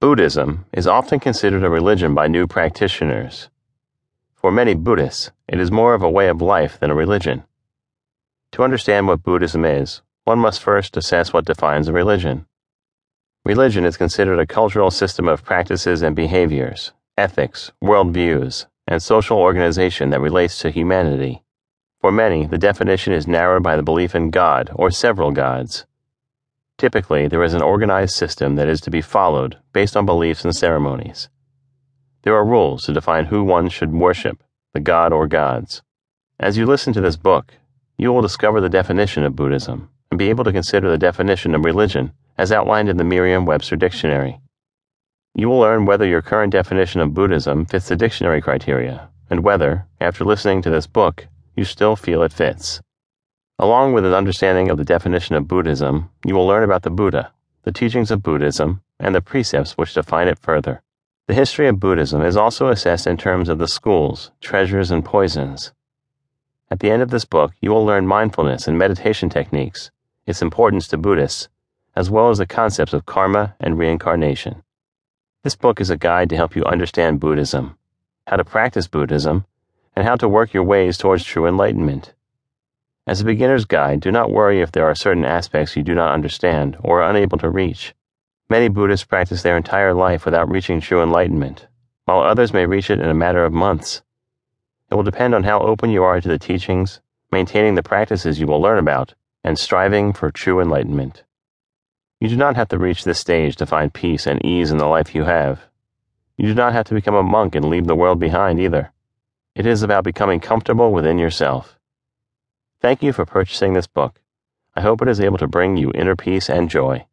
Buddhism is often considered a religion by new practitioners. For many Buddhists, it is more of a way of life than a religion. To understand what Buddhism is, one must first assess what defines a religion. Religion is considered a cultural system of practices and behaviors, ethics, worldviews, and social organization that relates to humanity. For many, the definition is narrowed by the belief in God or several gods. Typically, there is an organized system that is to be followed based on beliefs and ceremonies. There are rules to define who one should worship, the god or gods. As you listen to this book, you will discover the definition of Buddhism and be able to consider the definition of religion as outlined in the Merriam Webster Dictionary. You will learn whether your current definition of Buddhism fits the dictionary criteria and whether, after listening to this book, you still feel it fits. Along with an understanding of the definition of Buddhism, you will learn about the Buddha, the teachings of Buddhism, and the precepts which define it further. The history of Buddhism is also assessed in terms of the schools, treasures, and poisons. At the end of this book, you will learn mindfulness and meditation techniques, its importance to Buddhists, as well as the concepts of karma and reincarnation. This book is a guide to help you understand Buddhism, how to practice Buddhism, and how to work your ways towards true enlightenment. As a beginner's guide, do not worry if there are certain aspects you do not understand or are unable to reach. Many Buddhists practice their entire life without reaching true enlightenment, while others may reach it in a matter of months. It will depend on how open you are to the teachings, maintaining the practices you will learn about, and striving for true enlightenment. You do not have to reach this stage to find peace and ease in the life you have. You do not have to become a monk and leave the world behind either. It is about becoming comfortable within yourself. Thank you for purchasing this book. I hope it is able to bring you inner peace and joy.